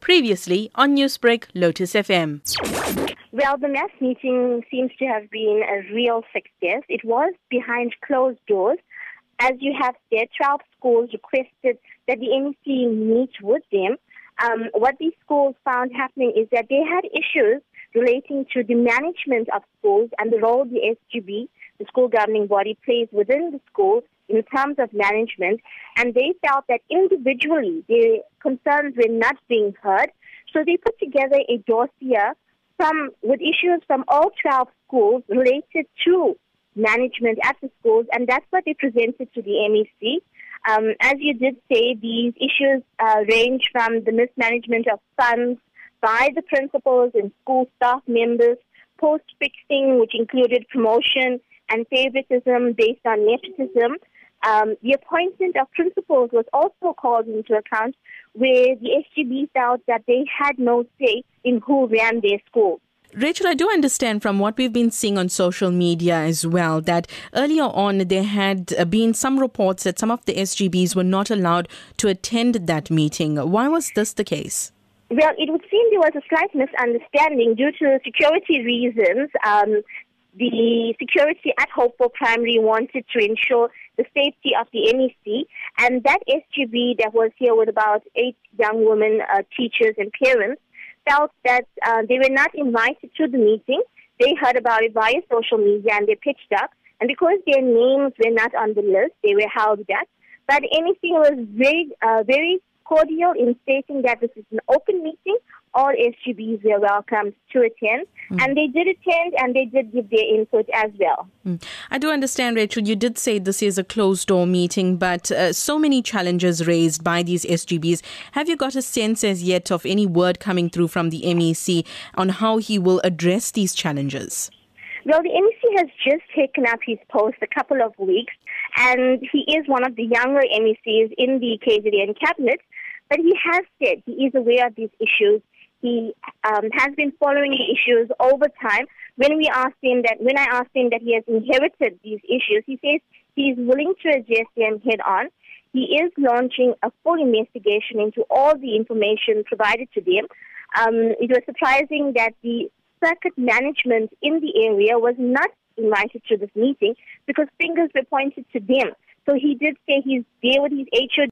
Previously on Newsbreak, Lotus FM. Well, the mass meeting seems to have been a real success. It was behind closed doors. As you have said, 12 schools requested that the MEC meet with them. Um, what these schools found happening is that they had issues relating to the management of schools and the role the SGB, the school governing body, plays within the school in terms of management. And they felt that individually their concerns were not being heard. So they put together a dossier from, with issues from all 12 schools related to management at the schools, and that's what they presented to the MEC. Um, as you did say, these issues uh, range from the mismanagement of funds by the principals and school staff members, post fixing, which included promotion and favoritism based on nepotism. Um, the appointment of principals was also called into account, where the SGB felt that they had no say in who ran their school. Rachel, I do understand from what we've been seeing on social media as well that earlier on there had uh, been some reports that some of the SGBs were not allowed to attend that meeting. Why was this the case? Well, it would seem there was a slight misunderstanding due to security reasons. Um, the security at Hopeville Primary wanted to ensure the safety of the MEC, and that SGB that was here with about eight young women, uh, teachers, and parents felt that uh, they were not invited to the meeting. They heard about it via social media and they pitched up. And because their names were not on the list, they were held back. But anything was very, uh, very cordial in stating that this is an open meeting. All SGBs were welcome to attend. Mm. And they did attend and they did give their input as well. Mm. I do understand, Rachel, you did say this is a closed door meeting, but uh, so many challenges raised by these SGBs. Have you got a sense as yet of any word coming through from the MEC on how he will address these challenges? Well, the MEC has just taken up his post a couple of weeks, and he is one of the younger MECs in the KZN cabinet. But he has said he is aware of these issues. He um, has been following the issues over time. When we asked him that, when I asked him that he has inherited these issues, he says he is willing to address them head on. He is launching a full investigation into all the information provided to them. Um, it was surprising that the circuit management in the area was not invited to this meeting because fingers were pointed to them. So he did say he's there with his HOD